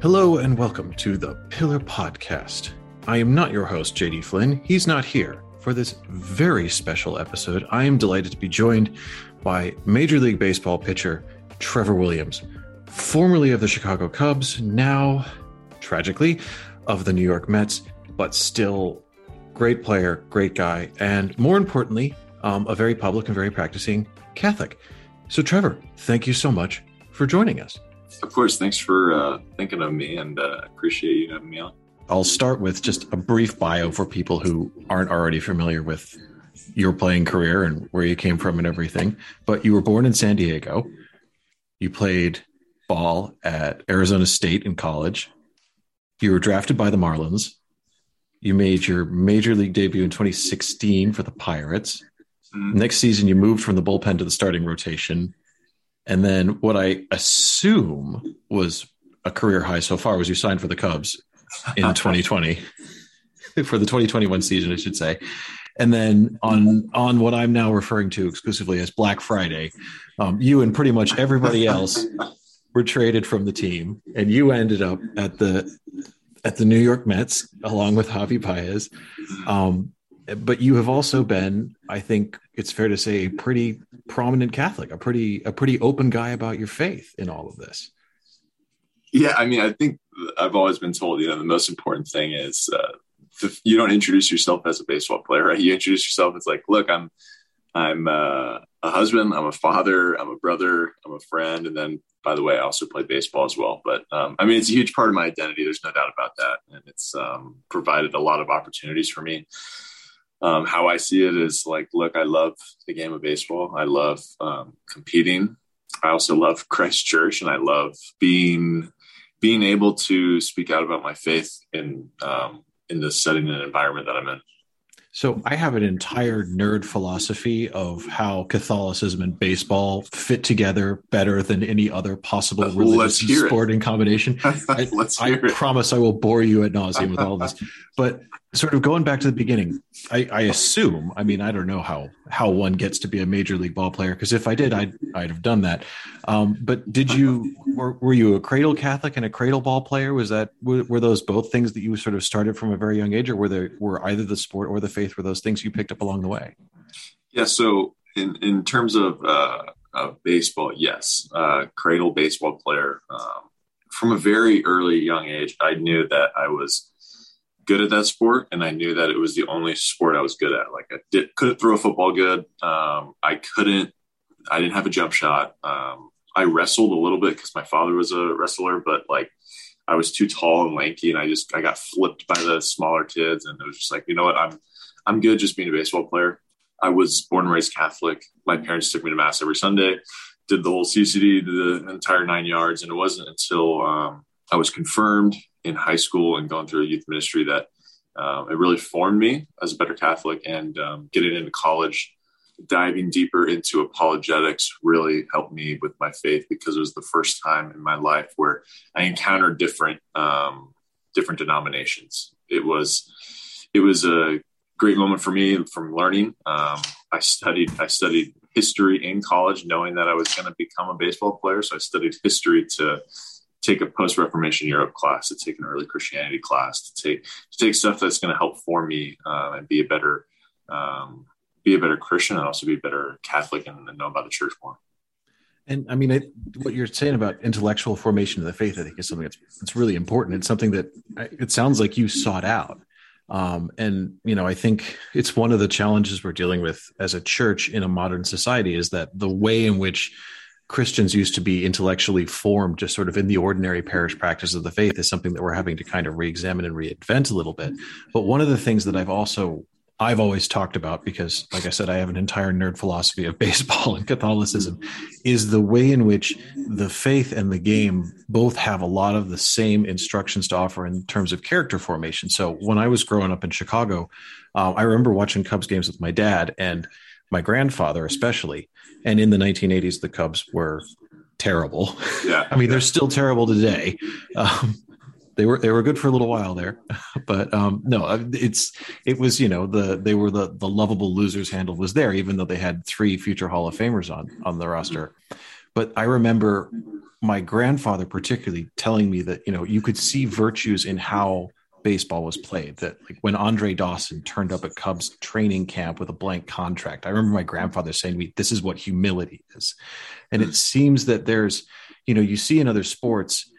Hello and welcome to the Pillar Podcast. I am not your host, JD Flynn. He's not here. For this very special episode, I am delighted to be joined by Major League Baseball pitcher Trevor Williams, formerly of the Chicago Cubs, now, tragically, of the New York Mets, but still great player, great guy, and more importantly, um, a very public and very practicing Catholic. So, Trevor, thank you so much for joining us. Of course. Thanks for uh, thinking of me and uh, appreciate you having me on. I'll start with just a brief bio for people who aren't already familiar with your playing career and where you came from and everything. But you were born in San Diego. You played ball at Arizona State in college. You were drafted by the Marlins. You made your major league debut in 2016 for the Pirates. Mm-hmm. Next season, you moved from the bullpen to the starting rotation. And then what I assume was a career high so far was you signed for the Cubs in 2020 for the 2021 season, I should say. And then on on what I'm now referring to exclusively as Black Friday, um, you and pretty much everybody else were traded from the team, and you ended up at the at the New York Mets along with Javi Baez. Um, but you have also been, I think it's fair to say, a pretty prominent Catholic, a pretty a pretty open guy about your faith in all of this. Yeah, I mean, I think I've always been told, you know, the most important thing is uh, you don't introduce yourself as a baseball player, right? You introduce yourself as like, look, I'm I'm uh, a husband, I'm a father, I'm a brother, I'm a friend, and then by the way, I also play baseball as well. But um, I mean, it's a huge part of my identity. There's no doubt about that, and it's um, provided a lot of opportunities for me um, how I see it is like, look, I love the game of baseball. I love um, competing. I also love Christ Church, and I love being being able to speak out about my faith in um, in the setting and environment that I'm in. So I have an entire nerd philosophy of how Catholicism and baseball fit together better than any other possible religious sporting combination. I, I promise I will bore you at nauseum with all this. But sort of going back to the beginning, I, I, assume. I mean, I don't know how how one gets to be a major league ball player because if I did, I'd I'd have done that. Um, but did you were, were you a cradle Catholic and a cradle ball player? Was that were, were, those both things that you sort of started from a very young age, or were there were either the sport or the faith were those things you picked up along the way? Yeah. So in in terms of uh, of baseball, yes, uh, cradle baseball player. Um, from a very early young age, I knew that I was good at that sport, and I knew that it was the only sport I was good at. Like I did, couldn't throw a football good. Um, I couldn't. I didn't have a jump shot. Um, I wrestled a little bit because my father was a wrestler, but like I was too tall and lanky, and I just I got flipped by the smaller kids, and it was just like you know what I'm I'm good just being a baseball player. I was born and raised Catholic. My parents took me to mass every Sunday, did the whole CCD, the entire nine yards, and it wasn't until um, I was confirmed in high school and going through a youth ministry that um, it really formed me as a better Catholic. And um, getting into college, diving deeper into apologetics really helped me with my faith because it was the first time in my life where I encountered different um, different denominations. It was it was a great moment for me from learning. Um, I studied I studied history in college, knowing that I was going to become a baseball player. So I studied history to take a post Reformation Europe class, to take an early Christianity class, to take to take stuff that's going to help form me uh, and be a better um, be a better Christian and also be a better Catholic and, and know about the church more. And I mean, what you're saying about intellectual formation of the faith, I think, is something that's, that's really important. It's something that it sounds like you sought out. Um, and you know, I think it's one of the challenges we're dealing with as a church in a modern society is that the way in which Christians used to be intellectually formed just sort of in the ordinary parish practice of the faith is something that we're having to kind of re-examine and reinvent a little bit. But one of the things that I've also I've always talked about because like I said I have an entire nerd philosophy of baseball and Catholicism is the way in which the faith and the game both have a lot of the same instructions to offer in terms of character formation. So when I was growing up in Chicago, uh, I remember watching Cubs games with my dad and my grandfather especially and in the 1980s, the Cubs were terrible. Yeah, I mean yeah. they're still terrible today. Um, they were they were good for a little while there, but um, no, uh, it's it was you know the they were the the lovable losers handle was there, even though they had three future Hall of Famers on on the roster. But I remember my grandfather particularly telling me that you know you could see virtues in how baseball was played that like when andre dawson turned up at cubs training camp with a blank contract i remember my grandfather saying to me this is what humility is and it seems that there's you know you see in other sports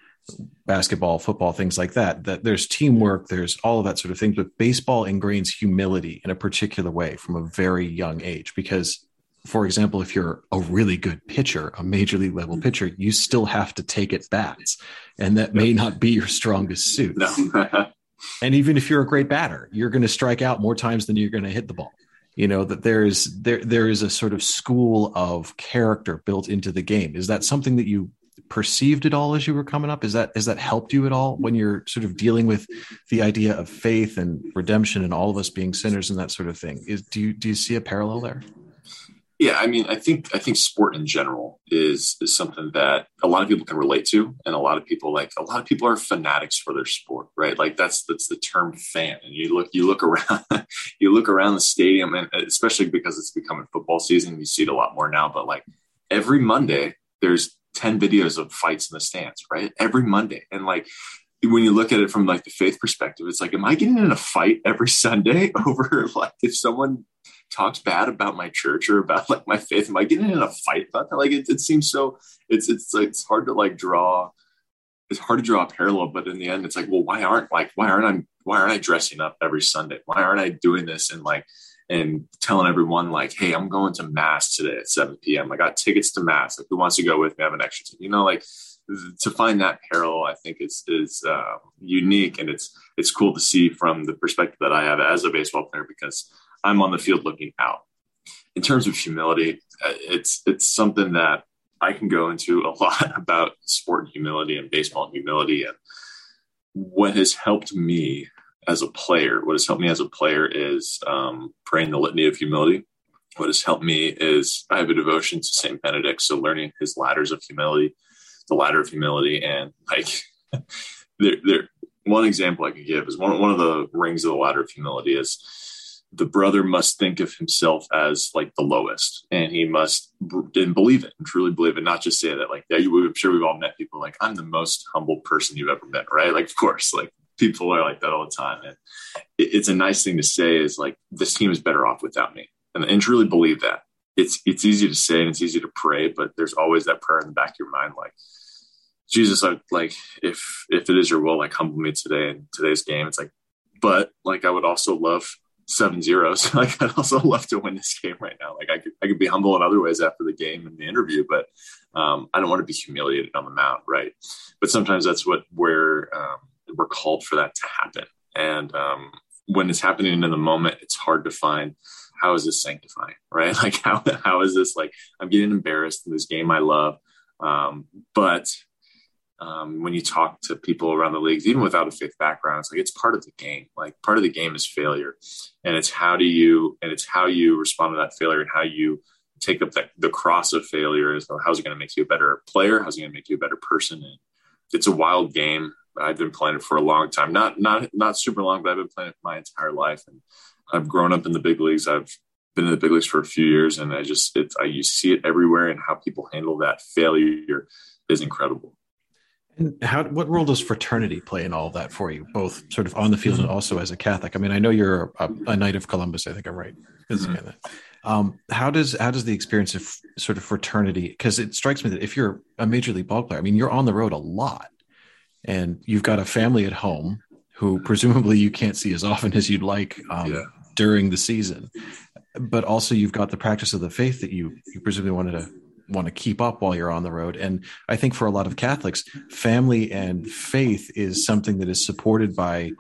basketball football things like that that there's teamwork there's all of that sort of thing but baseball ingrains humility in a particular way from a very young age because for example, if you're a really good pitcher, a major league level pitcher, you still have to take at bats. And that may not be your strongest suit. No. and even if you're a great batter, you're going to strike out more times than you're going to hit the ball. You know, that there's there there is a sort of school of character built into the game. Is that something that you perceived at all as you were coming up? Is that has that helped you at all when you're sort of dealing with the idea of faith and redemption and all of us being sinners and that sort of thing? Is do you do you see a parallel there? Yeah, I mean, I think I think sport in general is is something that a lot of people can relate to, and a lot of people like a lot of people are fanatics for their sport, right? Like that's that's the term fan. And you look you look around you look around the stadium, and especially because it's becoming football season, you see it a lot more now. But like every Monday, there's ten videos of fights in the stands, right? Every Monday, and like when you look at it from like the faith perspective, it's like, am I getting in a fight every Sunday over like if someone talks bad about my church or about like my faith? Am I getting in a fight about that? Like it, it seems so it's it's like it's hard to like draw it's hard to draw a parallel, but in the end it's like, well, why aren't like why aren't I why aren't I dressing up every Sunday? Why aren't I doing this and like and telling everyone like, hey, I'm going to mass today at 7 p.m. I got tickets to mass. Like who wants to go with me? I have an extra ticket. You know, like to find that parallel, I think is is uh, unique and it's it's cool to see from the perspective that I have as a baseball player because I'm on the field looking out. In terms of humility, uh, it's it's something that I can go into a lot about sport and humility and baseball humility. And what has helped me as a player, what has helped me as a player is um, praying the litany of humility. What has helped me is I have a devotion to Saint Benedict, so learning his ladders of humility, the ladder of humility, and like there, there. One example I could give is one one of the rings of the ladder of humility is the brother must think of himself as like the lowest and he must and believe it and truly believe it not just say that like i'm sure we've all met people like i'm the most humble person you've ever met right? Like of course like people are like that all the time and it, it's a nice thing to say is like this team is better off without me and, and truly believe that. It's it's easy to say and it's easy to pray but there's always that prayer in the back of your mind like jesus like if if it is your will like humble me today in today's game it's like but like i would also love seven zeros. like I'd also love to win this game right now. Like I could, I could be humble in other ways after the game and the interview, but um, I don't want to be humiliated on the mound, right? But sometimes that's what where um, we're called for that to happen. And um, when it's happening in the moment, it's hard to find how is this sanctifying, right? Like how how is this like I'm getting embarrassed in this game I love, um, but um, when you talk to people around the leagues, even without a faith background, it's like it's part of the game. Like part of the game is failure, and it's how do you and it's how you respond to that failure and how you take up that, the cross of failure. Is how's it going to make you a better player? How's it going to make you a better person? And it's a wild game. I've been playing it for a long time, not not not super long, but I've been playing it my entire life, and I've grown up in the big leagues. I've been in the big leagues for a few years, and I just it's I you see it everywhere, and how people handle that failure is incredible. And how what role does fraternity play in all of that for you, both sort of on the field and also as a Catholic? I mean, I know you're a, a Knight of Columbus. I think I'm right. Mm-hmm. Um, how does how does the experience of sort of fraternity? Because it strikes me that if you're a major league ball player, I mean, you're on the road a lot, and you've got a family at home who presumably you can't see as often as you'd like um, yeah. during the season, but also you've got the practice of the faith that you you presumably wanted to want to keep up while you're on the road. And I think for a lot of Catholics, family and faith is something that is supported by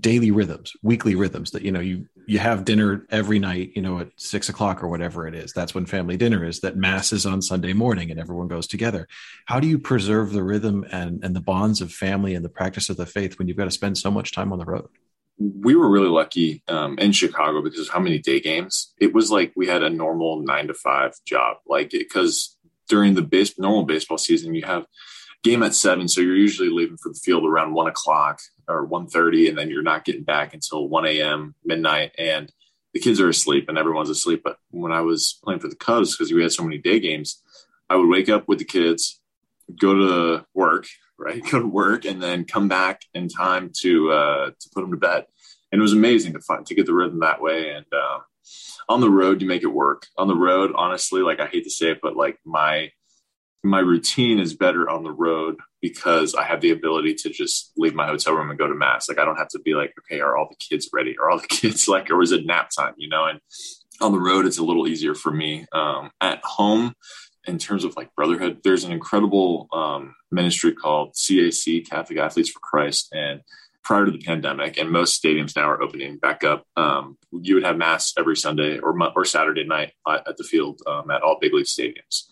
daily rhythms, weekly rhythms that, you know, you, you have dinner every night, you know, at six o'clock or whatever it is. That's when family dinner is that mass is on Sunday morning and everyone goes together. How do you preserve the rhythm and, and the bonds of family and the practice of the faith when you've got to spend so much time on the road? We were really lucky um, in Chicago because of how many day games. It was like we had a normal nine to five job, like because during the base normal baseball season, you have game at seven, so you're usually leaving for the field around one o'clock or 1.30 and then you're not getting back until 1 a.m midnight and the kids are asleep and everyone's asleep but when i was playing for the cubs because we had so many day games i would wake up with the kids go to work, right? Go to work and then come back in time to uh, to put them to bed. And it was amazing to find to get the rhythm that way. And uh, on the road, you make it work. On the road, honestly, like I hate to say it, but like my my routine is better on the road because I have the ability to just leave my hotel room and go to mass. Like I don't have to be like, okay, are all the kids ready? Are all the kids like, or is it nap time? You know, and on the road, it's a little easier for me. Um, at home, in terms of like brotherhood, there's an incredible um, ministry called CAC, Catholic Athletes for Christ, and prior to the pandemic, and most stadiums now are opening back up. Um, you would have mass every Sunday or or Saturday night at the field um, at all big league stadiums.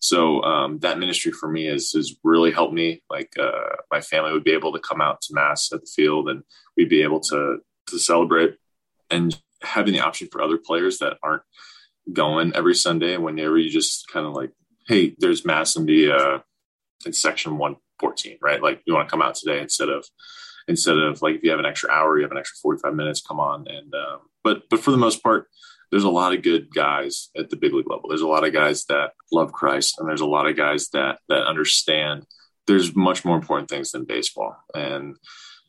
So um, that ministry for me has really helped me. Like uh, my family would be able to come out to mass at the field, and we'd be able to to celebrate. And having the option for other players that aren't going every Sunday, whenever you just kind of like, hey, there's mass in the uh, in section one fourteen, right? Like you want to come out today instead of instead of like if you have an extra hour, you have an extra 45 minutes, come on. And, um, but, but for the most part, there's a lot of good guys at the big league level. There's a lot of guys that love Christ and there's a lot of guys that, that understand there's much more important things than baseball. And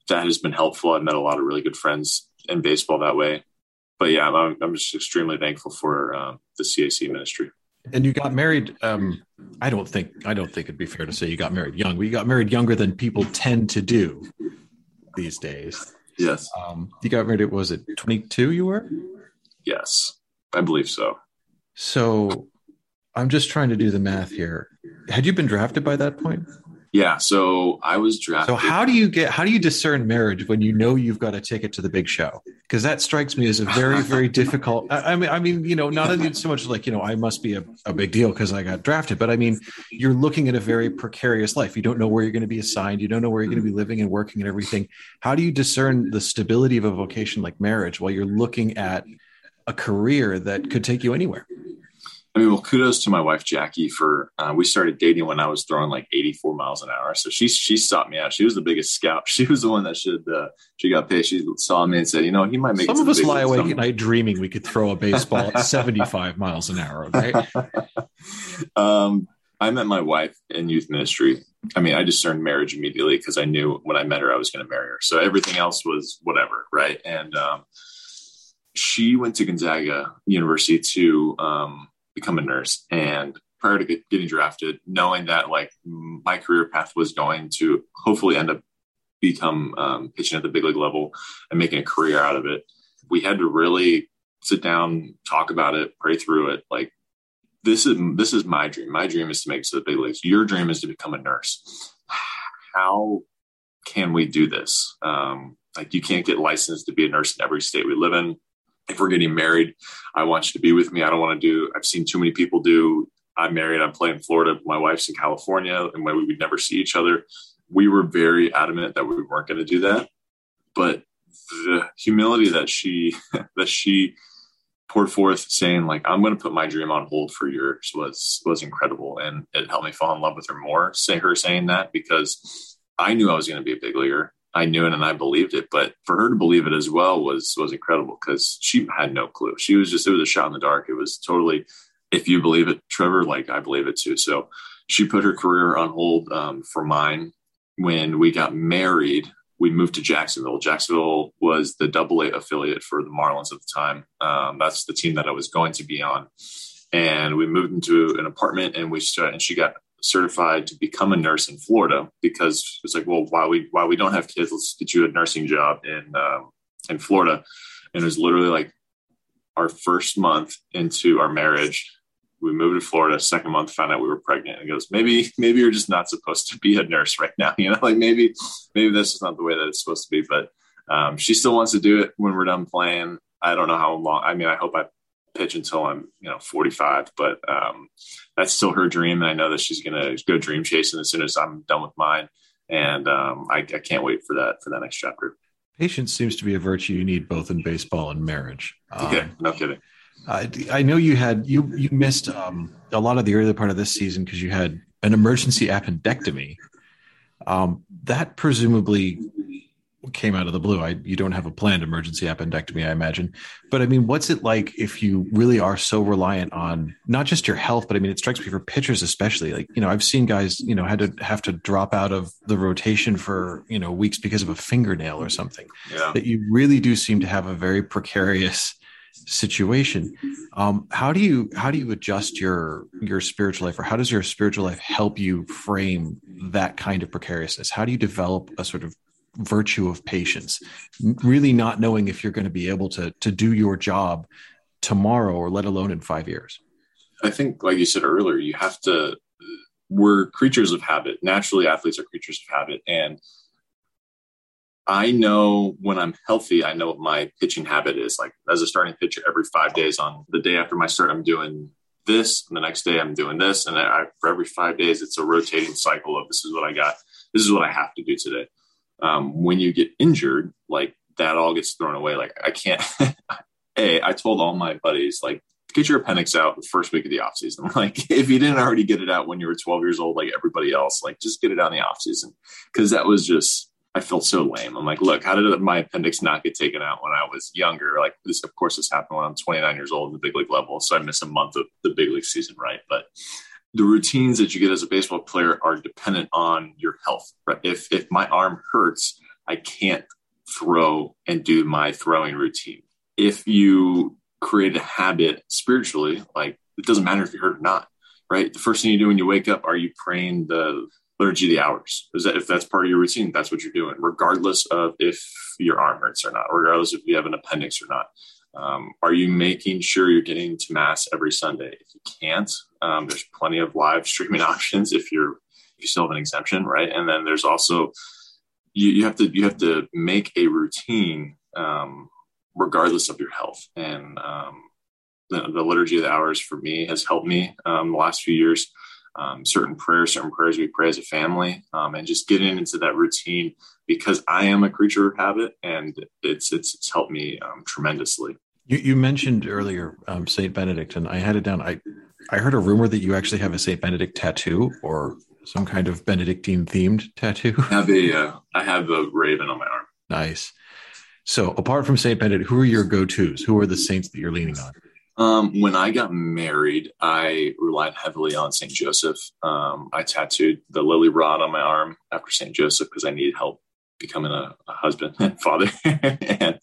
that has been helpful. I've met a lot of really good friends in baseball that way. But yeah, I'm, I'm just extremely thankful for um, the CAC ministry. And you got married. Um, I don't think I don't think it'd be fair to say you got married young. We got married younger than people tend to do these days. Yes. Um, you got married. It was it 22? You were. Yes, I believe so. So, I'm just trying to do the math here. Had you been drafted by that point? Yeah, so I was drafted. So how do you get how do you discern marriage when you know you've got a ticket to the big show? Because that strikes me as a very very difficult. I, I, mean, I mean, you know, not so much like you know, I must be a, a big deal because I got drafted, but I mean, you're looking at a very precarious life. You don't know where you're going to be assigned. You don't know where you're going to be mm-hmm. living and working and everything. How do you discern the stability of a vocation like marriage while you're looking at a career that could take you anywhere? I mean, well, kudos to my wife Jackie for uh, we started dating when I was throwing like 84 miles an hour. So she she sought me out. She was the biggest scout. She was the one that should uh, she got paid. She saw me and said, you know, he might make. Some of us lie awake at night dreaming we could throw a baseball at 75 miles an hour. Right. um, I met my wife in youth ministry. I mean, I discerned marriage immediately because I knew when I met her I was going to marry her. So everything else was whatever, right? And um, she went to Gonzaga University to um, become a nurse. And prior to get, getting drafted, knowing that like my career path was going to hopefully end up become um, pitching at the big league level and making a career out of it, we had to really sit down, talk about it, pray through it. Like this is this is my dream. My dream is to make it to the big leagues. Your dream is to become a nurse. How can we do this? Um, like you can't get licensed to be a nurse in every state we live in if we're getting married, I want you to be with me. I don't want to do, I've seen too many people do, I'm married, I'm playing Florida, my wife's in California, and we would never see each other. We were very adamant that we weren't going to do that. But the humility that she, that she, poured forth saying like i'm going to put my dream on hold for yours was was incredible and it helped me fall in love with her more say her saying that because i knew i was going to be a big leaguer I knew it and I believed it. But for her to believe it as well was was incredible because she had no clue. She was just it was a shot in the dark. It was totally if you believe it, Trevor, like I believe it too. So she put her career on hold um, for mine. When we got married, we moved to Jacksonville. Jacksonville was the double A affiliate for the Marlins at the time. Um, that's the team that I was going to be on. And we moved into an apartment and we started, and she got certified to become a nurse in Florida because it's like, well, while we while we don't have kids, let's get you a nursing job in um, in Florida. And it was literally like our first month into our marriage. We moved to Florida. Second month, found out we were pregnant. And goes, maybe maybe you're just not supposed to be a nurse right now. You know, like maybe maybe this is not the way that it's supposed to be. But um, she still wants to do it when we're done playing. I don't know how long. I mean, I hope I pitch until I'm, you know, 45, but um, that's still her dream. And I know that she's going to go dream chasing as soon as I'm done with mine. And um, I, I can't wait for that, for that next chapter. Patience seems to be a virtue you need both in baseball and marriage. Um, yeah, no kidding. I, I know you had you you missed um, a lot of the early part of this season because you had an emergency appendectomy. Um, that presumably came out of the blue. I you don't have a planned emergency appendectomy, I imagine. But I mean, what's it like if you really are so reliant on not just your health, but I mean, it strikes me for pitchers especially. Like you know, I've seen guys you know had to have to drop out of the rotation for you know weeks because of a fingernail or something. Yeah. That you really do seem to have a very precarious situation. Um, how do you how do you adjust your your spiritual life, or how does your spiritual life help you frame that kind of precariousness? How do you develop a sort of virtue of patience, really not knowing if you're going to be able to to do your job tomorrow or let alone in five years. I think, like you said earlier, you have to. We're creatures of habit. Naturally, athletes are creatures of habit, and I know when I'm healthy, I know what my pitching habit is. Like as a starting pitcher, every five days, on the day after my start, I'm doing this, and the next day I'm doing this, and I, for every five days, it's a rotating cycle of this is what I got, this is what I have to do today um, when you get injured, like that all gets thrown away. Like I can't. hey, I told all my buddies like get your appendix out the first week of the off season. Like if you didn't already get it out when you were 12 years old, like everybody else, like just get it out in the off season because that was just. I felt so lame. I'm like, look, how did my appendix not get taken out when I was younger? Like this, of course, this happened when I'm 29 years old in the big league level, so I miss a month of the big league season, right? But the routines that you get as a baseball player are dependent on your health. Right? If if my arm hurts, I can't throw and do my throwing routine. If you create a habit spiritually, like it doesn't matter if you're hurt or not, right? The first thing you do when you wake up, are you praying the liturgy of the hours? Is that if that's part of your routine, that's what you're doing, regardless of if your arm hurts or not, regardless if you have an appendix or not. Um, are you making sure you're getting to mass every Sunday? If you can't, um, there's plenty of live streaming options if you're if you still have an exemption, right? And then there's also you, you have to you have to make a routine um, regardless of your health. And um, the, the, liturgy of the hours for me has helped me um, the last few years. Um, certain prayers, certain prayers we pray as a family, and just getting into that routine because I am a creature of habit, and it's it's, it's helped me tremendously. You, you mentioned earlier um, Saint Benedict, and I had it down. I I heard a rumor that you actually have a Saint Benedict tattoo or some kind of Benedictine themed tattoo. I have a uh, I have a raven on my arm. Nice. So apart from Saint Benedict, who are your go tos? Who are the saints that you're leaning on? Um, when I got married, I relied heavily on Saint Joseph. Um, I tattooed the lily rod on my arm after Saint Joseph because I needed help becoming a, a husband and father. and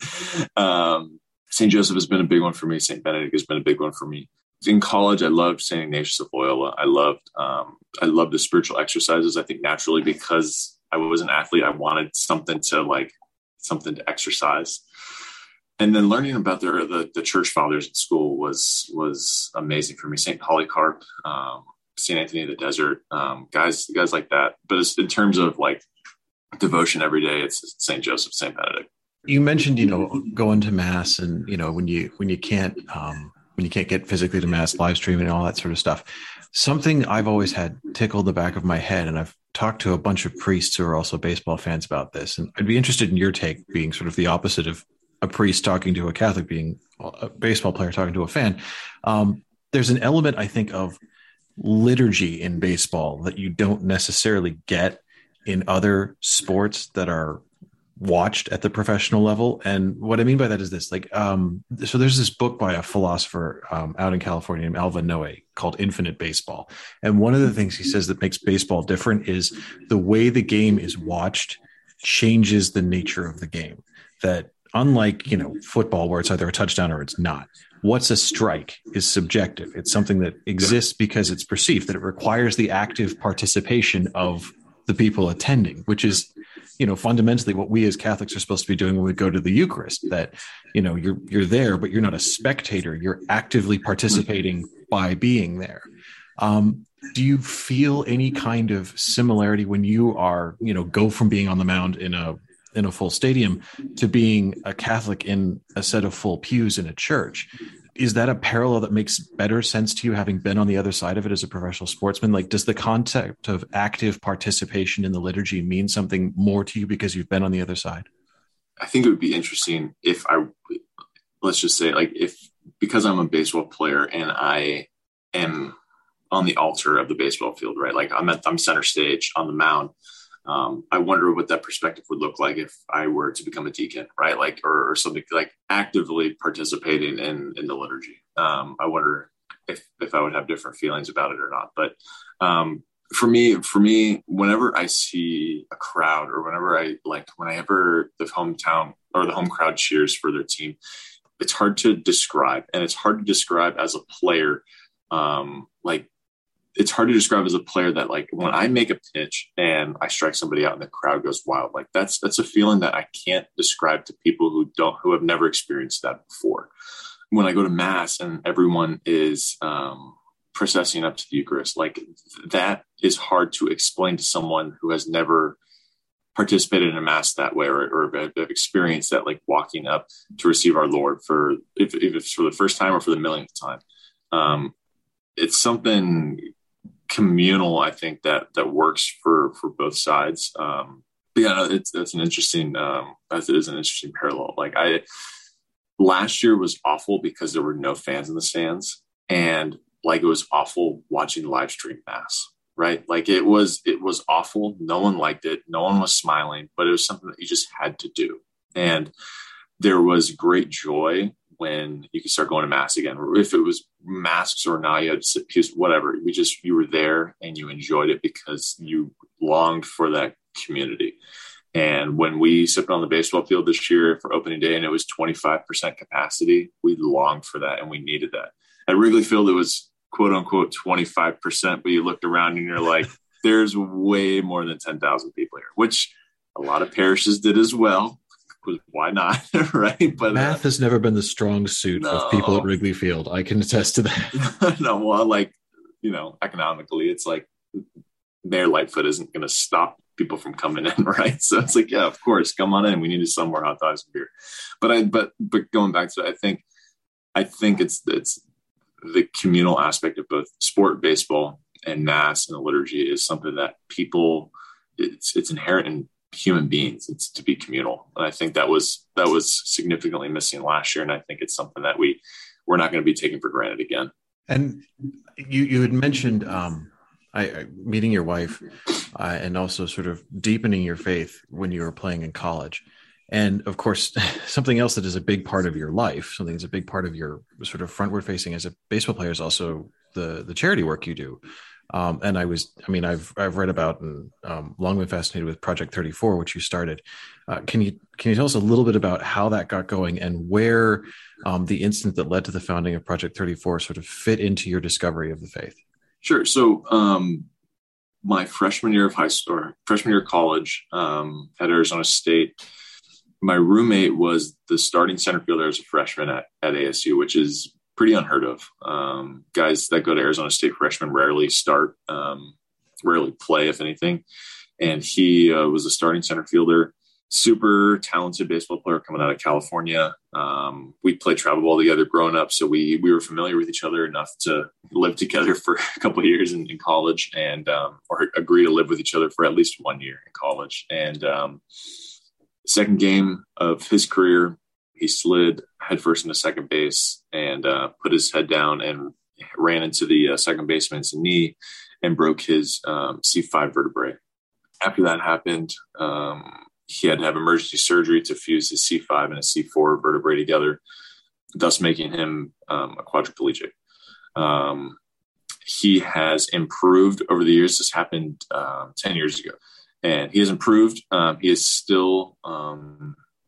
um, St. Joseph has been a big one for me. St. Benedict has been a big one for me. In college, I loved St. Ignatius of Loyola. I loved, um, I loved the spiritual exercises. I think naturally because I was an athlete, I wanted something to like, something to exercise. And then learning about the, the, church fathers at school was, was amazing for me. St. Polycarp, um, St. Anthony of the Desert, um, guys, guys like that. But in terms of like devotion every day, it's St. Joseph, St. Benedict you mentioned you know going to mass and you know when you when you can't um when you can't get physically to mass live streaming and all that sort of stuff. Something i've always had tickled the back of my head and i've talked to a bunch of priests who are also baseball fans about this and i'd be interested in your take being sort of the opposite of a priest talking to a catholic being a baseball player talking to a fan. Um, there's an element i think of liturgy in baseball that you don't necessarily get in other sports that are watched at the professional level. And what I mean by that is this like, um, so there's this book by a philosopher um, out in California named Alva Noe called Infinite Baseball. And one of the things he says that makes baseball different is the way the game is watched changes the nature of the game. That unlike, you know, football where it's either a touchdown or it's not. What's a strike is subjective. It's something that exists because it's perceived that it requires the active participation of the people attending, which is you know fundamentally what we as catholics are supposed to be doing when we go to the eucharist that you know you're you're there but you're not a spectator. You're actively participating by being there. Um, do you feel any kind of similarity when you are you know go from being on the mound in a in a full stadium to being a catholic in a set of full pews in a church is that a parallel that makes better sense to you having been on the other side of it as a professional sportsman? Like does the concept of active participation in the liturgy mean something more to you because you've been on the other side? I think it would be interesting if i let's just say like if because i'm a baseball player and i am on the altar of the baseball field right? Like i'm at i'm center stage on the mound um, I wonder what that perspective would look like if I were to become a deacon, right? Like, or, or something like actively participating in in the liturgy. Um, I wonder if if I would have different feelings about it or not. But um, for me, for me, whenever I see a crowd or whenever I like, whenever the hometown or the home crowd cheers for their team, it's hard to describe, and it's hard to describe as a player. Um, like it's hard to describe as a player that like when I make a pitch and I strike somebody out and the crowd goes wild, like that's that's a feeling that I can't describe to people who don't who have never experienced that before. When I go to mass and everyone is um, processing up to the Eucharist, like that is hard to explain to someone who has never participated in a mass that way or, or have experienced that like walking up to receive our Lord for if, if it's for the first time or for the millionth time. Um, it's something communal i think that that works for for both sides. Um but yeah it's that's an interesting um it is an interesting parallel. Like i last year was awful because there were no fans in the stands and like it was awful watching live stream mass right? Like it was it was awful. No one liked it. No one was smiling but it was something that you just had to do. And there was great joy when you could start going to mass again. If it was masks or you had whatever, we just you were there and you enjoyed it because you longed for that community. And when we stepped on the baseball field this year for opening day and it was 25% capacity, we longed for that and we needed that. At Wrigley Field, it was quote unquote 25%, but you looked around and you're like, there's way more than 10,000 people here, which a lot of parishes did as well why not? right. But uh, math uh, has never been the strong suit no. of people at Wrigley Field. I can attest to that. no, well, like, you know, economically, it's like Mayor Lightfoot isn't going to stop people from coming in, right? So it's like, yeah, of course, come on in. We need to sell more hot dogs and beer. But I, but, but going back to, it, I think, I think it's, it's the communal aspect of both sport, baseball, and mass and the liturgy is something that people, it's, it's inherent in human beings it's to be communal. And i think that was that was significantly missing last year. And i think it's something that we we're not going to be taking for granted again. And you you had mentioned um I, I meeting your wife uh, and also sort of deepening your faith when you were playing in college. And of course something else that is a big part of your life something that's a big part of your sort of frontward facing as a baseball player is also the the charity work you do um, and I was, I mean, I've I've read about and um, long been fascinated with Project 34, which you started. Uh, can you can you tell us a little bit about how that got going and where um, the incident that led to the founding of Project 34 sort of fit into your discovery of the faith? Sure. So um, my freshman year of high school, or freshman year of college um, at Arizona State, my roommate was the starting center fielder as a freshman at, at ASU, which is pretty unheard of. Um, guys that go to Arizona State freshmen rarely start, um, rarely play, if anything. And he uh, was a starting center fielder, super talented baseball player coming out of California. Um, we played travel ball together growing up, so we we were familiar with each other enough to live together for a couple years in, in college, and um, or agree to live with each other for at least one year in college. And um, second game of his career, he slid headfirst into second base and uh, put his head down and ran into the uh, second baseman's knee and broke his um, C5 vertebrae. After that happened, um, he had to have emergency surgery to fuse his C5 and his C4 vertebrae together, thus making him um, a quadriplegic. Um, he has improved over the years. This happened um, 10 years ago. And he has improved. Um, he is still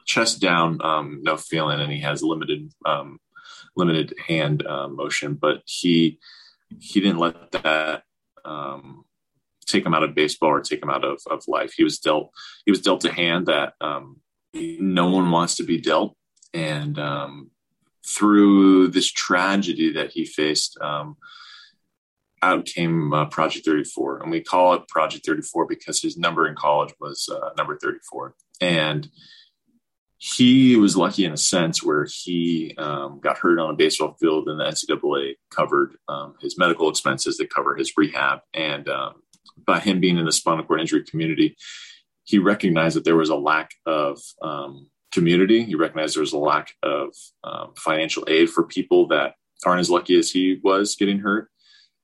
chest down, um, no feeling, and he has limited um, limited hand uh, motion. But he he didn't let that um, take him out of baseball or take him out of, of life. He was dealt he was dealt a hand that um, no one wants to be dealt, and um, through this tragedy that he faced. Um, out came uh, Project 34, and we call it Project 34 because his number in college was uh, number 34. And he was lucky in a sense where he um, got hurt on a baseball field and the NCAA covered um, his medical expenses that cover his rehab. And um, by him being in the spinal cord injury community, he recognized that there was a lack of um, community. He recognized there was a lack of um, financial aid for people that aren't as lucky as he was getting hurt.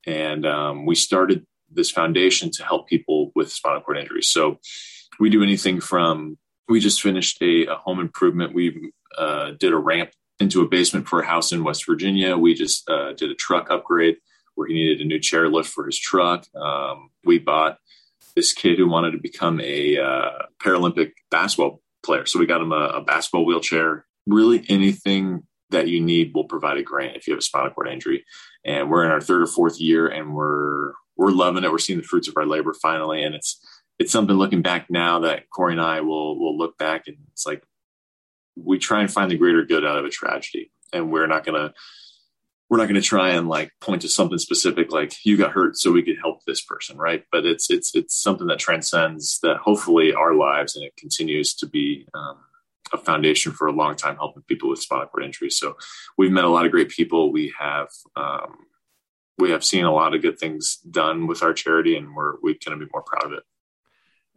And um, we started this foundation to help people with spinal cord injuries. So we do anything from we just finished a, a home improvement. We uh, did a ramp into a basement for a house in West Virginia. We just uh, did a truck upgrade where he needed a new chairlift for his truck. Um, we bought this kid who wanted to become a uh, Paralympic basketball player. So we got him a, a, basketball wheelchair. Really, anything that you need will provide a grant if you have a spinal cord injury. And we're in our third or fourth year, and we're we're loving it. We're seeing the fruits of our labor finally, and it's it's something looking back now that Corey and I will will look back and it's like we try and find the greater good out of a tragedy, and we're not gonna we're not to try and like point to something specific like you got hurt so we could help this person right? But it's it's it's something that transcends that hopefully our lives and it continues to be um, a foundation for a long time helping people with spinal cord injuries. So we've met a lot of great people. We have um, we have seen a lot of good things done with our charity and we're we of be more proud of it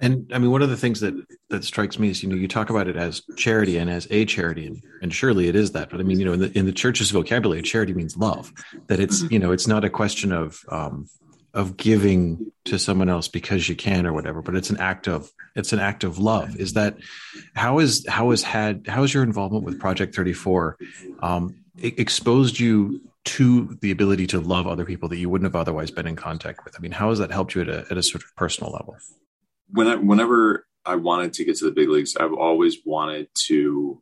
and I mean, one of the things that that strikes me is, you know, you talk about it as charity and as a charity, and, and surely it is that. But I mean, you know, in the in the church's vocabulary, charity means love. That it's you know, it's not a question of um, of giving to someone else because you can or whatever, but it's an act of it's an act of love. Is that how is how has had how has your involvement with Project Thirty Four um, exposed you to the ability to love other people that you wouldn't have otherwise been in contact with? I mean, how has that helped you at a, at a sort of personal level? When I, whenever I wanted to get to the big leagues, I've always wanted to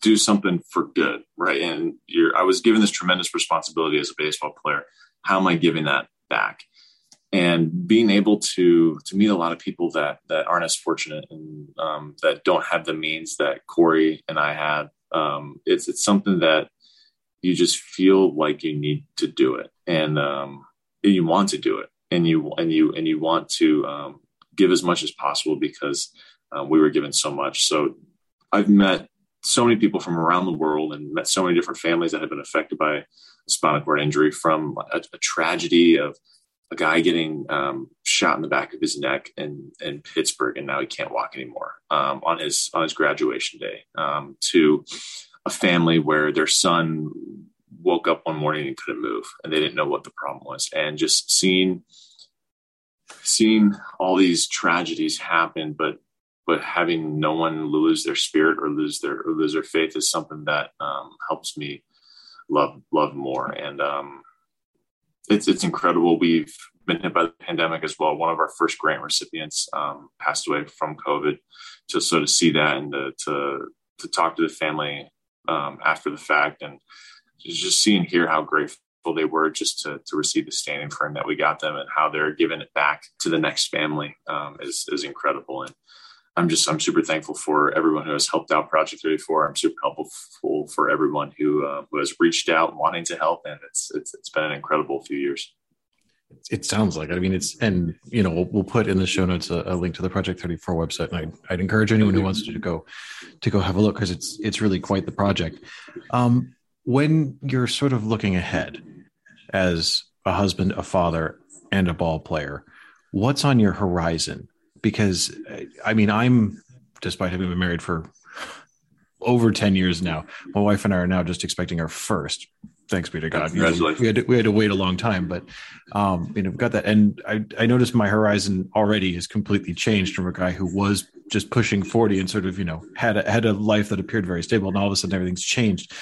do something for good, right? And I was given this tremendous responsibility as a baseball player. How am I giving that back? And being able to to meet a lot of people that that aren't as fortunate and um, that don't have the means that Corey and I had, um, it's it's something that you just feel like you need to do it, and um, you want to do it and you and you and you want to um, give as much as possible because um, we were given so much. So I've met so many people from around the world and met so many different families that have been affected by a spinal cord injury from a, a tragedy of a guy getting um, shot in the back of his neck in, in Pittsburgh and now he can't walk anymore um, on his on his graduation day um, to a family where their son woke up one morning and couldn't move and they didn't know what the problem was. And just seeing seeing all these tragedies happen but but having no one lose their spirit or lose their or lose their faith is something that um, helps me love love more. And um, it's it's incredible. We've been hit by the pandemic as well. One of our first grant recipients um, passed away from covid. To sort of see that and to to, to talk to the family um, after the fact and just seeing here how grateful they were just to, to receive the standing frame that we got them and how they're giving it back to the next family um, is, is incredible. And I'm just, I'm super thankful for everyone who has helped out Project 34. I'm super helpful for everyone who, uh, who has reached out wanting to help. And it's, it's, it's been an incredible few years. It sounds like, I mean, it's, and, you know, we'll, we'll put in the show notes a, a, link to the Project 34 website. And I'd, I'd encourage anyone who wants to go, to go have a look because it's, it's really quite the project. Um, when you're sort of looking ahead as a husband, a father, and a ball player, what's on your horizon? Because I mean, I'm, despite having been married for over 10 years now, my wife and I are now just expecting our first. Thanks be to God. Congratulations. We had to, we had to wait a long time, but um, you know, we've got that. And I, I noticed my horizon already has completely changed from a guy who was just pushing 40 and sort of, you know, had a, had a life that appeared very stable and all of a sudden everything's changed.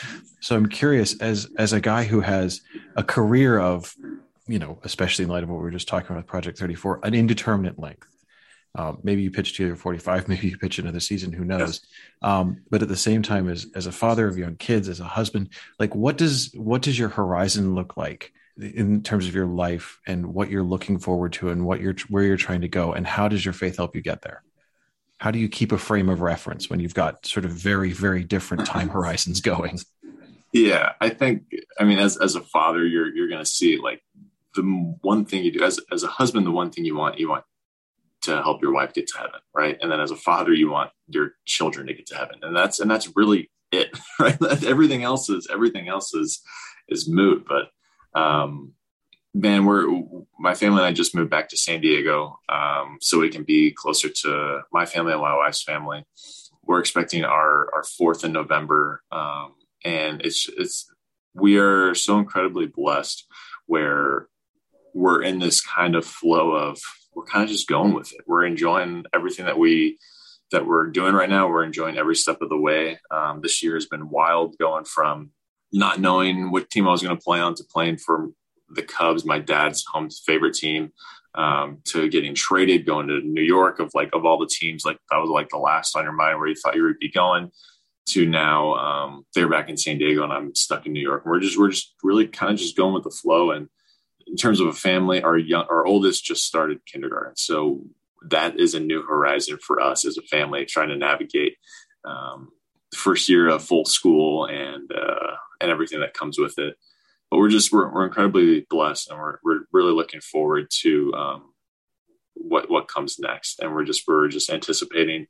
So I'm curious as, as a guy who has a career of, you know, especially in light of what we were just talking about with Project 34, an indeterminate length. Um, maybe you pitch to your 45, maybe you pitch another season, who knows? Um, but at the same time, as as a father of young kids, as a husband, like what does what does your horizon look like in terms of your life and what you're looking forward to and what you're where you're trying to go, and how does your faith help you get there? how do you keep a frame of reference when you've got sort of very very different time horizons going yeah i think i mean as as a father you're you're going to see like the one thing you do as as a husband the one thing you want you want to help your wife get to heaven right? And then as a father you want your children to get to heaven. And that's and that's really it right? Everything else is everything else is is moot. But um man, we're my family and I just moved back to San Diego, um, so we can be closer to my family and my wife's family. We're expecting our our fourth in November, um, and it's it's we are so incredibly blessed where we're in this kind of flow of we're kind of just going with it. We're enjoying everything that we that we're doing right now. We're enjoying every step of the way. Um, this year has been wild, going from not knowing what team I was going to play on to playing for the Cubs, my dad's home favorite team, um, to getting traded, going to New York. Of like of all the teams, like that was like the last on your mind where you thought you would be going. To now, um, they're back in San Diego, and I'm stuck in New York. We're just we're just really kind of just going with the flow. And in terms of a family, our young our oldest just started kindergarten, so that is a new horizon for us as a family, trying to navigate um, the first year of full school and uh, and everything that comes with it. But we're just we're, we're incredibly blessed and we're, we're really looking forward to um, what what comes next. And we're just we're just anticipating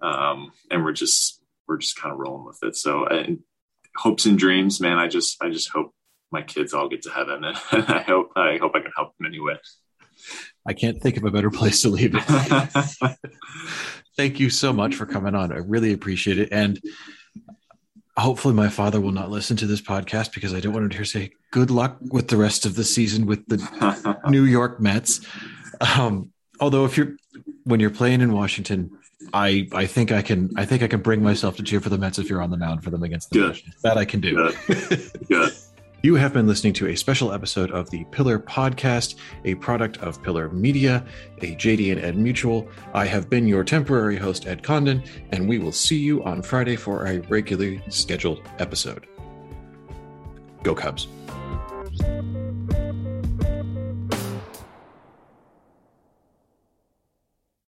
um, and we're just we're just kind of rolling with it. So and hopes and dreams man i just i just hope my kids all get to heaven and i hope i hope i can help them anyway i can't think of a better place to leave it thank you so much for coming on i really appreciate it and hopefully my father will not listen to this podcast because I don't want him to hear say good luck with the rest of the season with the New York Mets. Um, although if you're when you're playing in Washington, I I think I can I think I can bring myself to cheer for the Mets if you're on the mound for them against the Good. That I can do. Good. Good. You have been listening to a special episode of the Pillar Podcast, a product of Pillar Media, a JD and Ed Mutual. I have been your temporary host, Ed Condon, and we will see you on Friday for a regularly scheduled episode. Go Cubs.